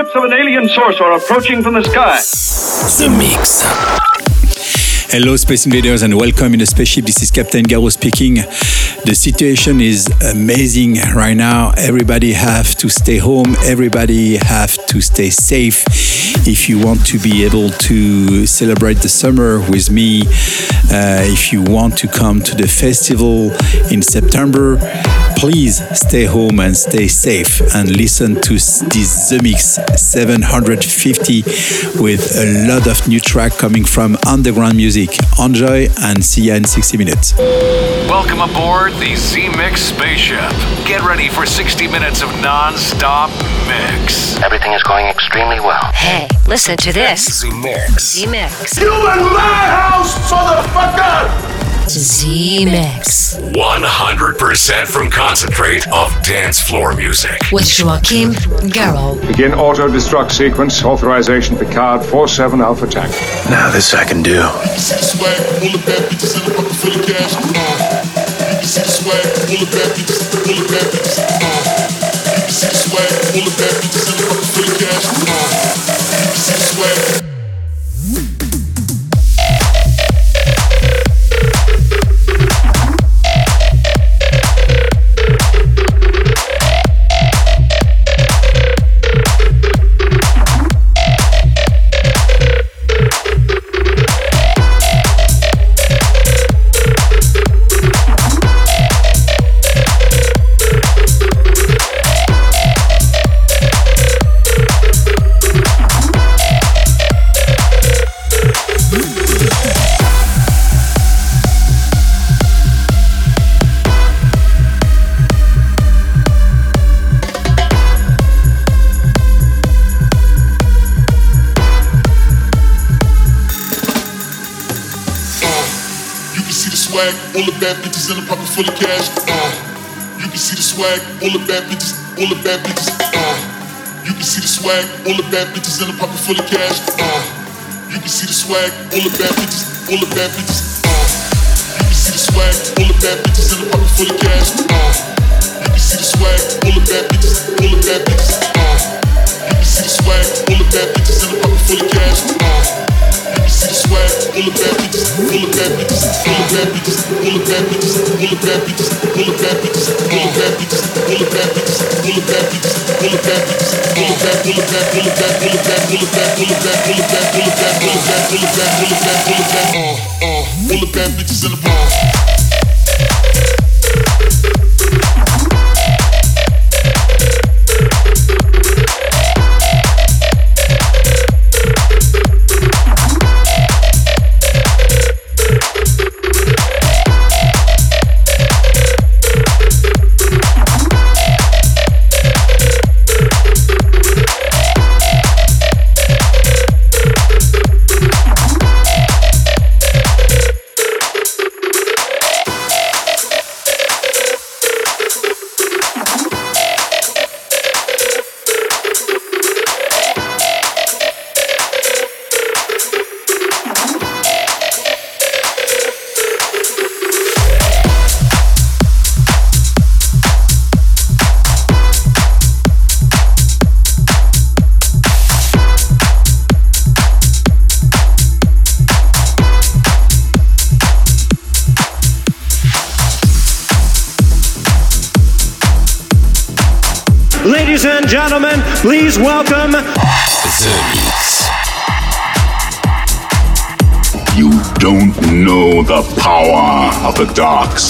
Ships of an alien source are approaching from the sky. The Mix. Hello, Space Invaders, and welcome in the spaceship. This is Captain Garraud speaking. The situation is amazing right now. Everybody have to stay home. Everybody have to stay safe. If you want to be able to celebrate the summer with me, uh, if you want to come to the festival in September, please stay home and stay safe and listen to this The Mix 750 with a lot of new track coming from underground music. Enjoy and see you in 60 minutes. Welcome aboard the Zemixx spaceship. Get ready for 60 minutes of non stop mix. Everything is going extremely well. Hey, listen to this. The Mix. The Mix. You in my house, motherfucker! The Mix. 100% from concentrate of dance floor music. With Joachim Garraud. Begin auto destruct sequence. Authorization Picard 47 Alpha Tank. Now this I can do. You can see the swag, all the bad bitches in a pocket full of cash. Uh. You full of cash. Uh, you can see the swag, all the bad bitches, all the bad bitches. Uh, you can see the swag, all the bad bitches in a pocket full of cash. Uh, you can see the swag, all the bad bitches, all the bad bitches. Uh, you can see the swag, all the bad bitches in a pocket full of cash. Uh, you can see the swag, all the bad bitches, all the bad bitches. Uh, you can see the swag, all the bad bitches in a pocket full of cash. Uh, bad bitches in the bar.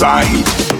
Side.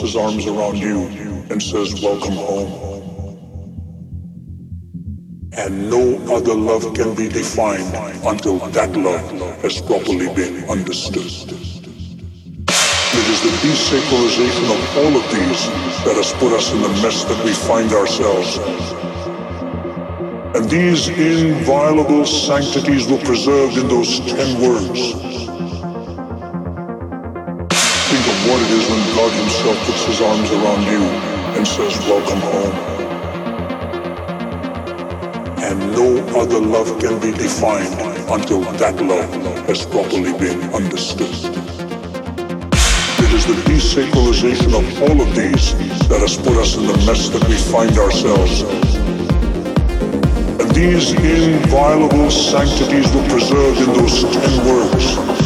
His arms around you and says, Welcome home. And no other love can be defined until that love has properly been understood. It is the desacralization of all of these that has put us in the mess that we find ourselves. And these inviolable sanctities were preserved in those ten words. Think of what it is when God Himself puts His arms around you and says, Welcome home. And no other love can be defined until that love has properly been understood. It is the desacralization of all of these that has put us in the mess that we find ourselves. And these inviolable sanctities were preserved in those ten words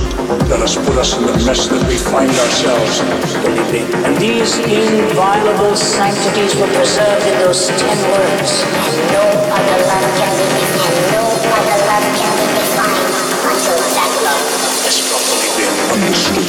that has put us in the mess that we find ourselves believing. And these inviolable sanctities were preserved in those ten words. And no other love can be defined. No other love can be defined until that love has properly been understood.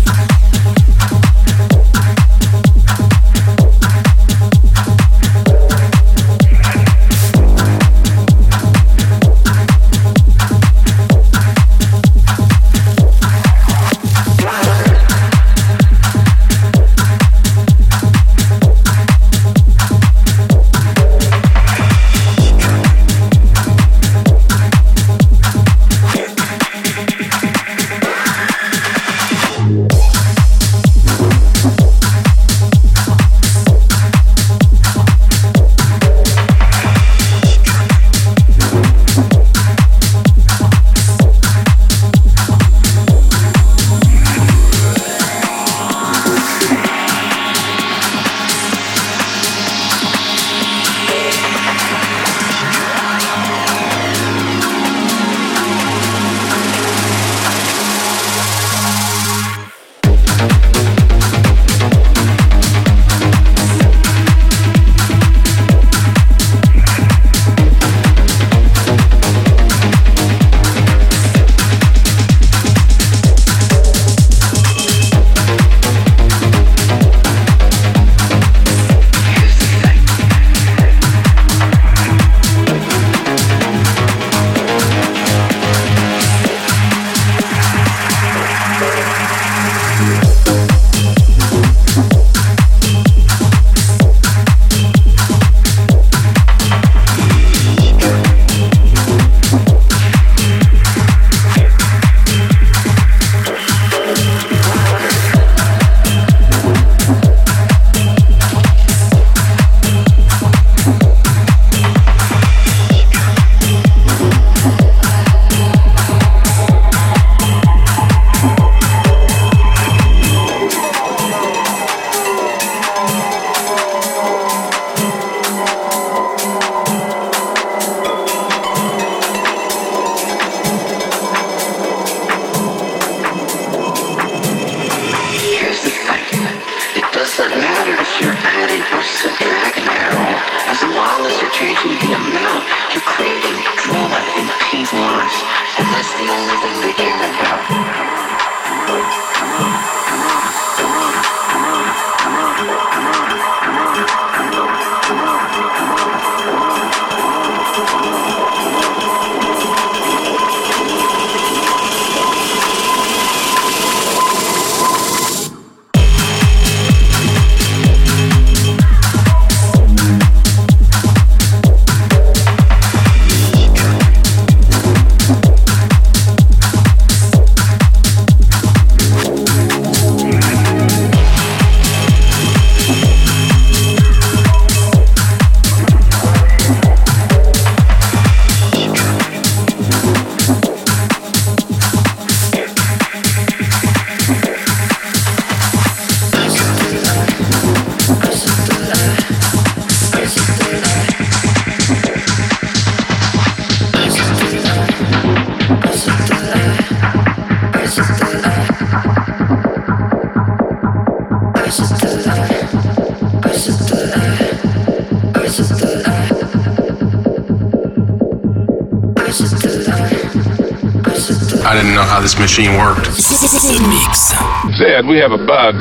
I didn't know how this machine worked. The Mix. Zed, we have a bug.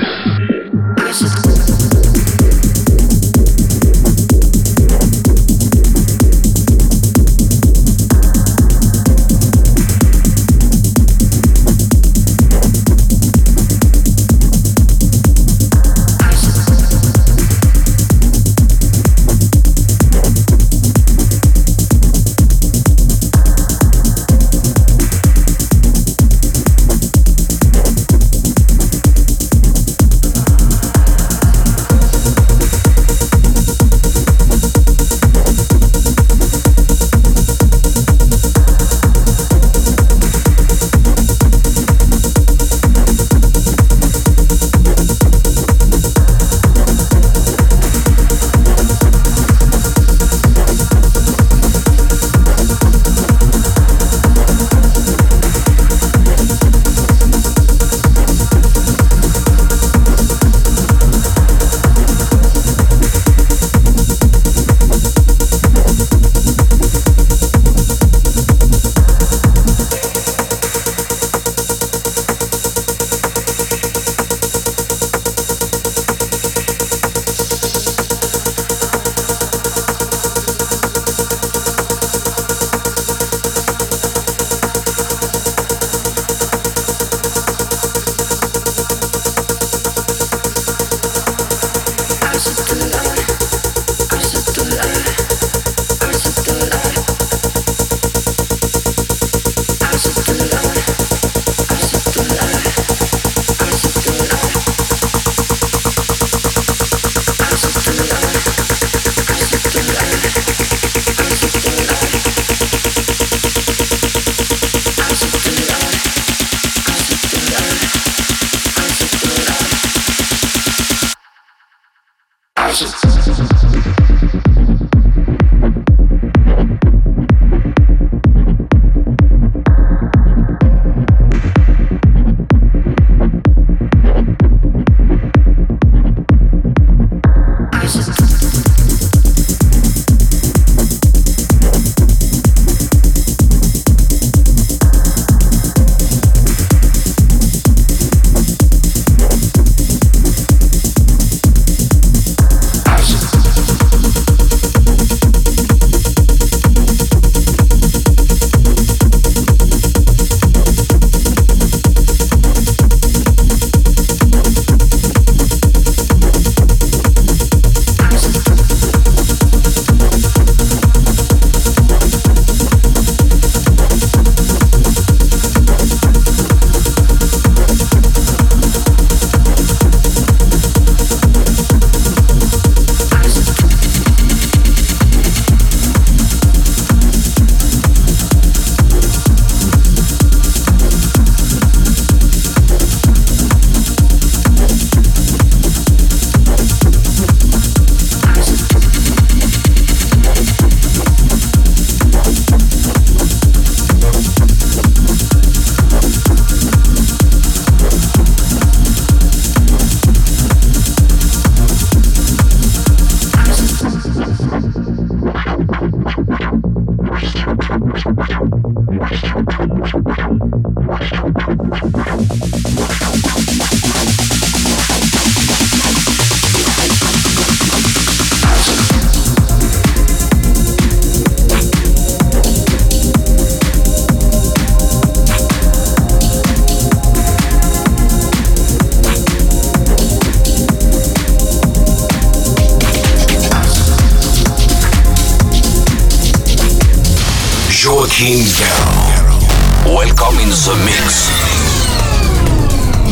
The mix.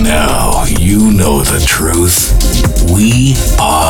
Now you know the truth. We are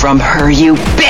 from her, you bitch!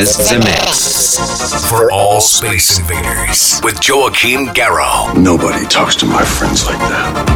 Is The Mix. For all space invaders with Joachim Garraud. Nobody talks to my friends like that.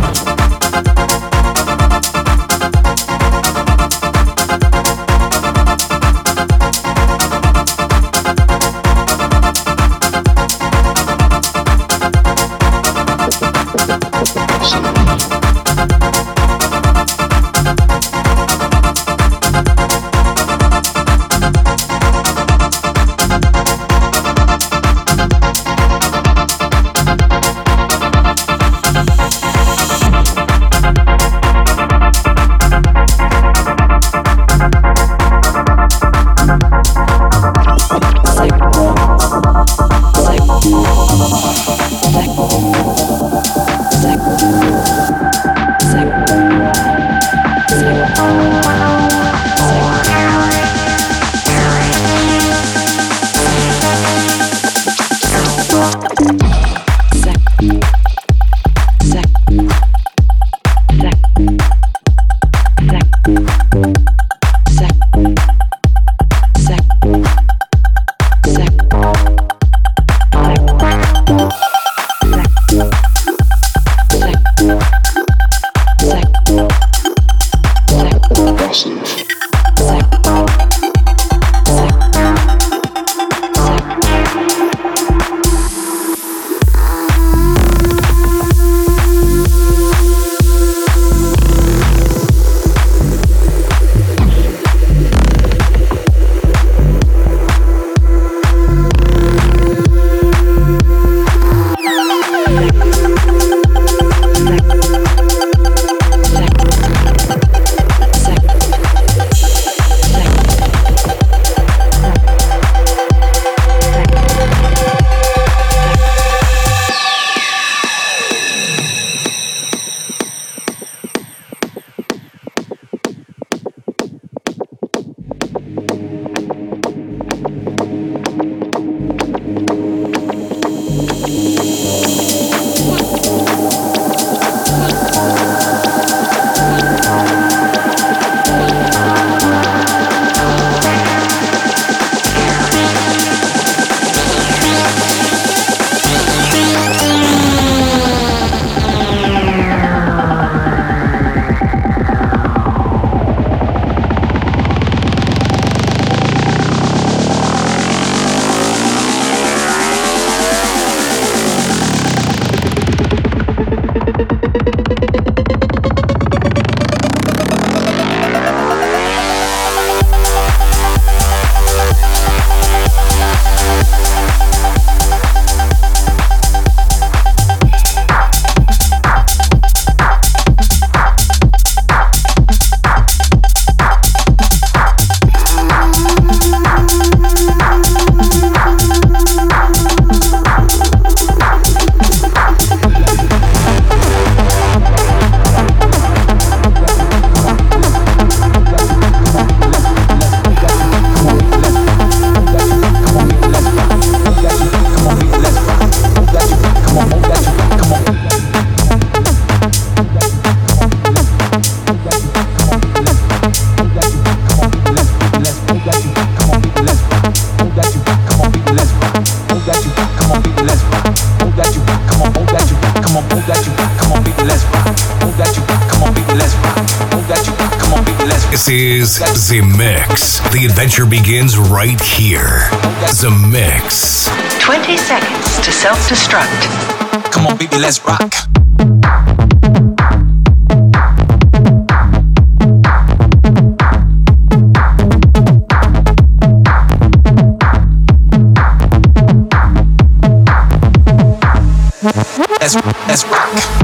mix. The adventure begins right here. The mix. 20 seconds to self destruct. Come on, baby, let's rock. Let's, let's rock.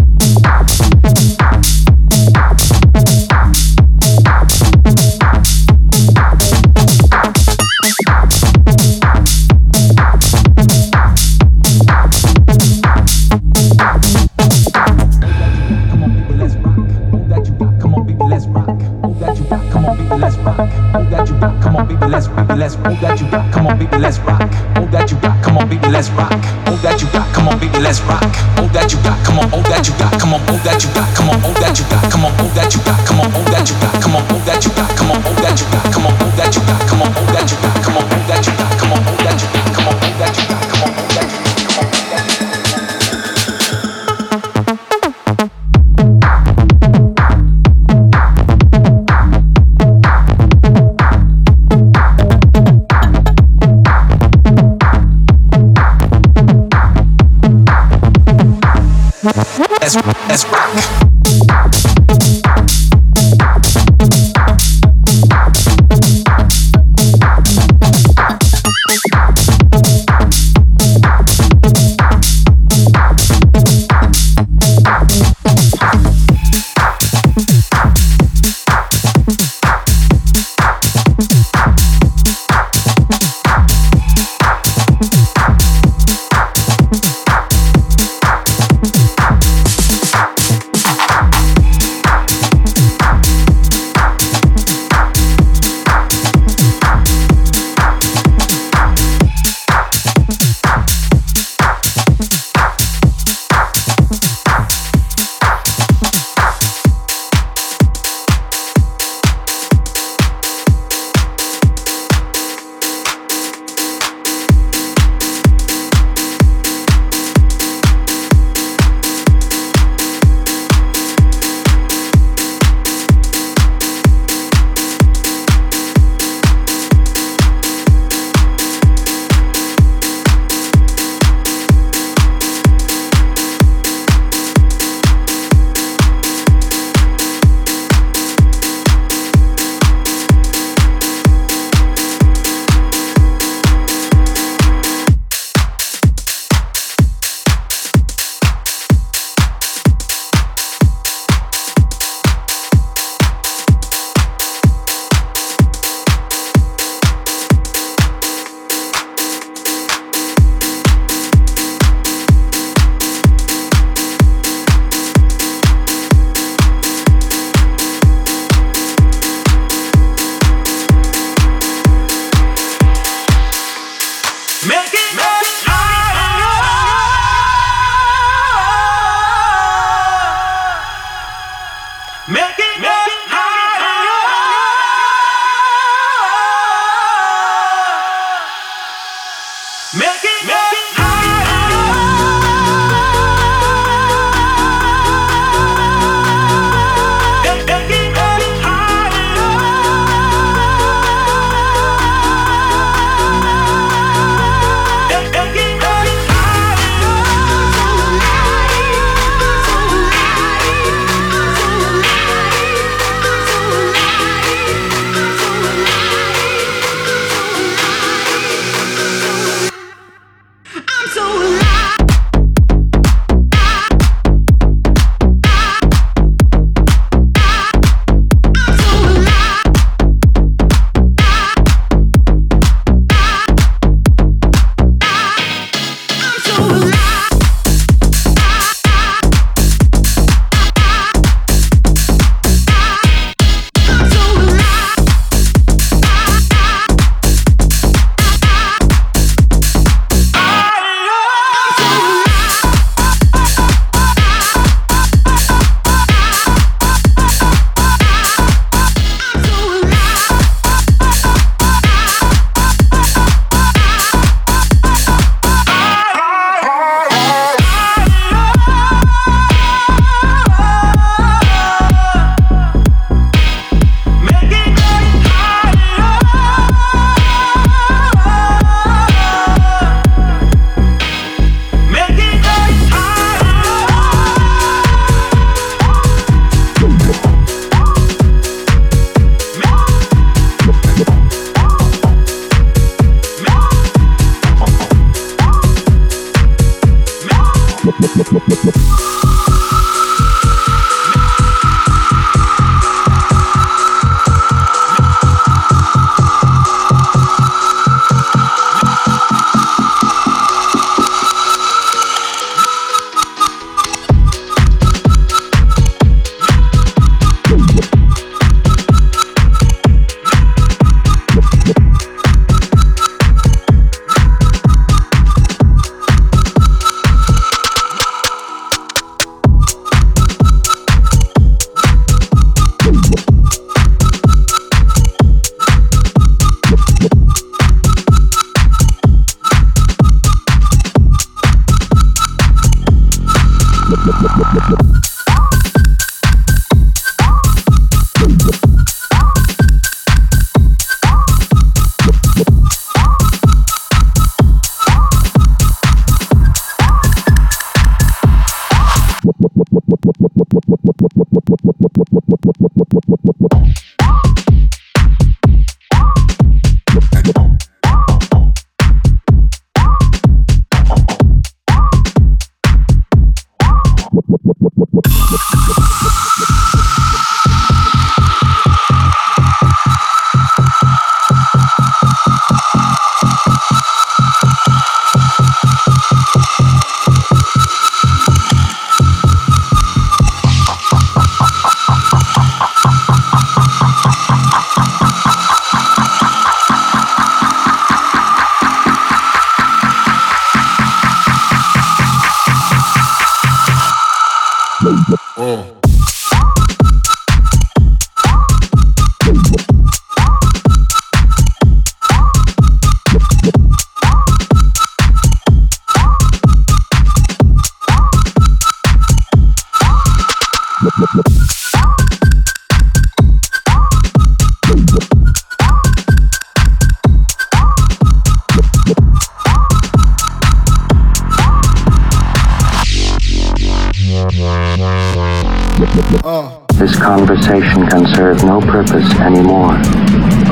Conversation can serve no purpose anymore.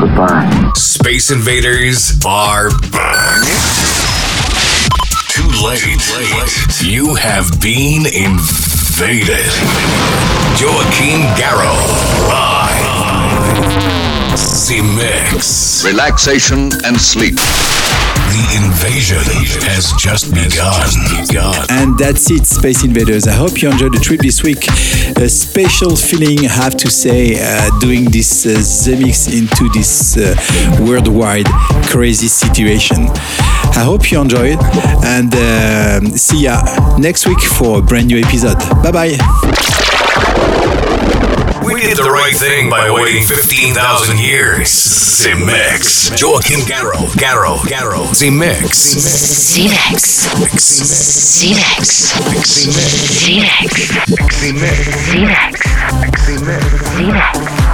Goodbye. Space Invaders are back. Too late. You have been invaded. Joachim Garraud. Live. Zemixx. Relaxation and sleep. The invasion has just begun. And that's it, Space Invaders. I hope you enjoyed the trip this week. A special feeling, I have to say, uh, doing this uh, Zemixx into this uh, worldwide crazy situation. I hope you enjoy it and uh, see ya next week for a brand new episode. Bye bye. We did the right thing by waiting 15,000 years. Zemixx. Joachim Garraud. Garraud. Garraud. Zemixx. Zemixx. Zemixx. Zemixx. Zemixx. Zemixx.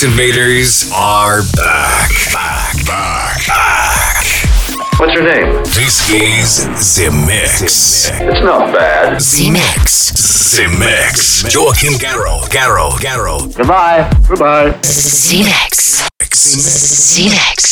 Space Invaders are back. Back, back, back. What's your name? This is The Mix. It's not bad. The Mix. The Mix. Joachim Garraud. Garraud. Garraud. Goodbye. Goodbye. The Mix. The Mix.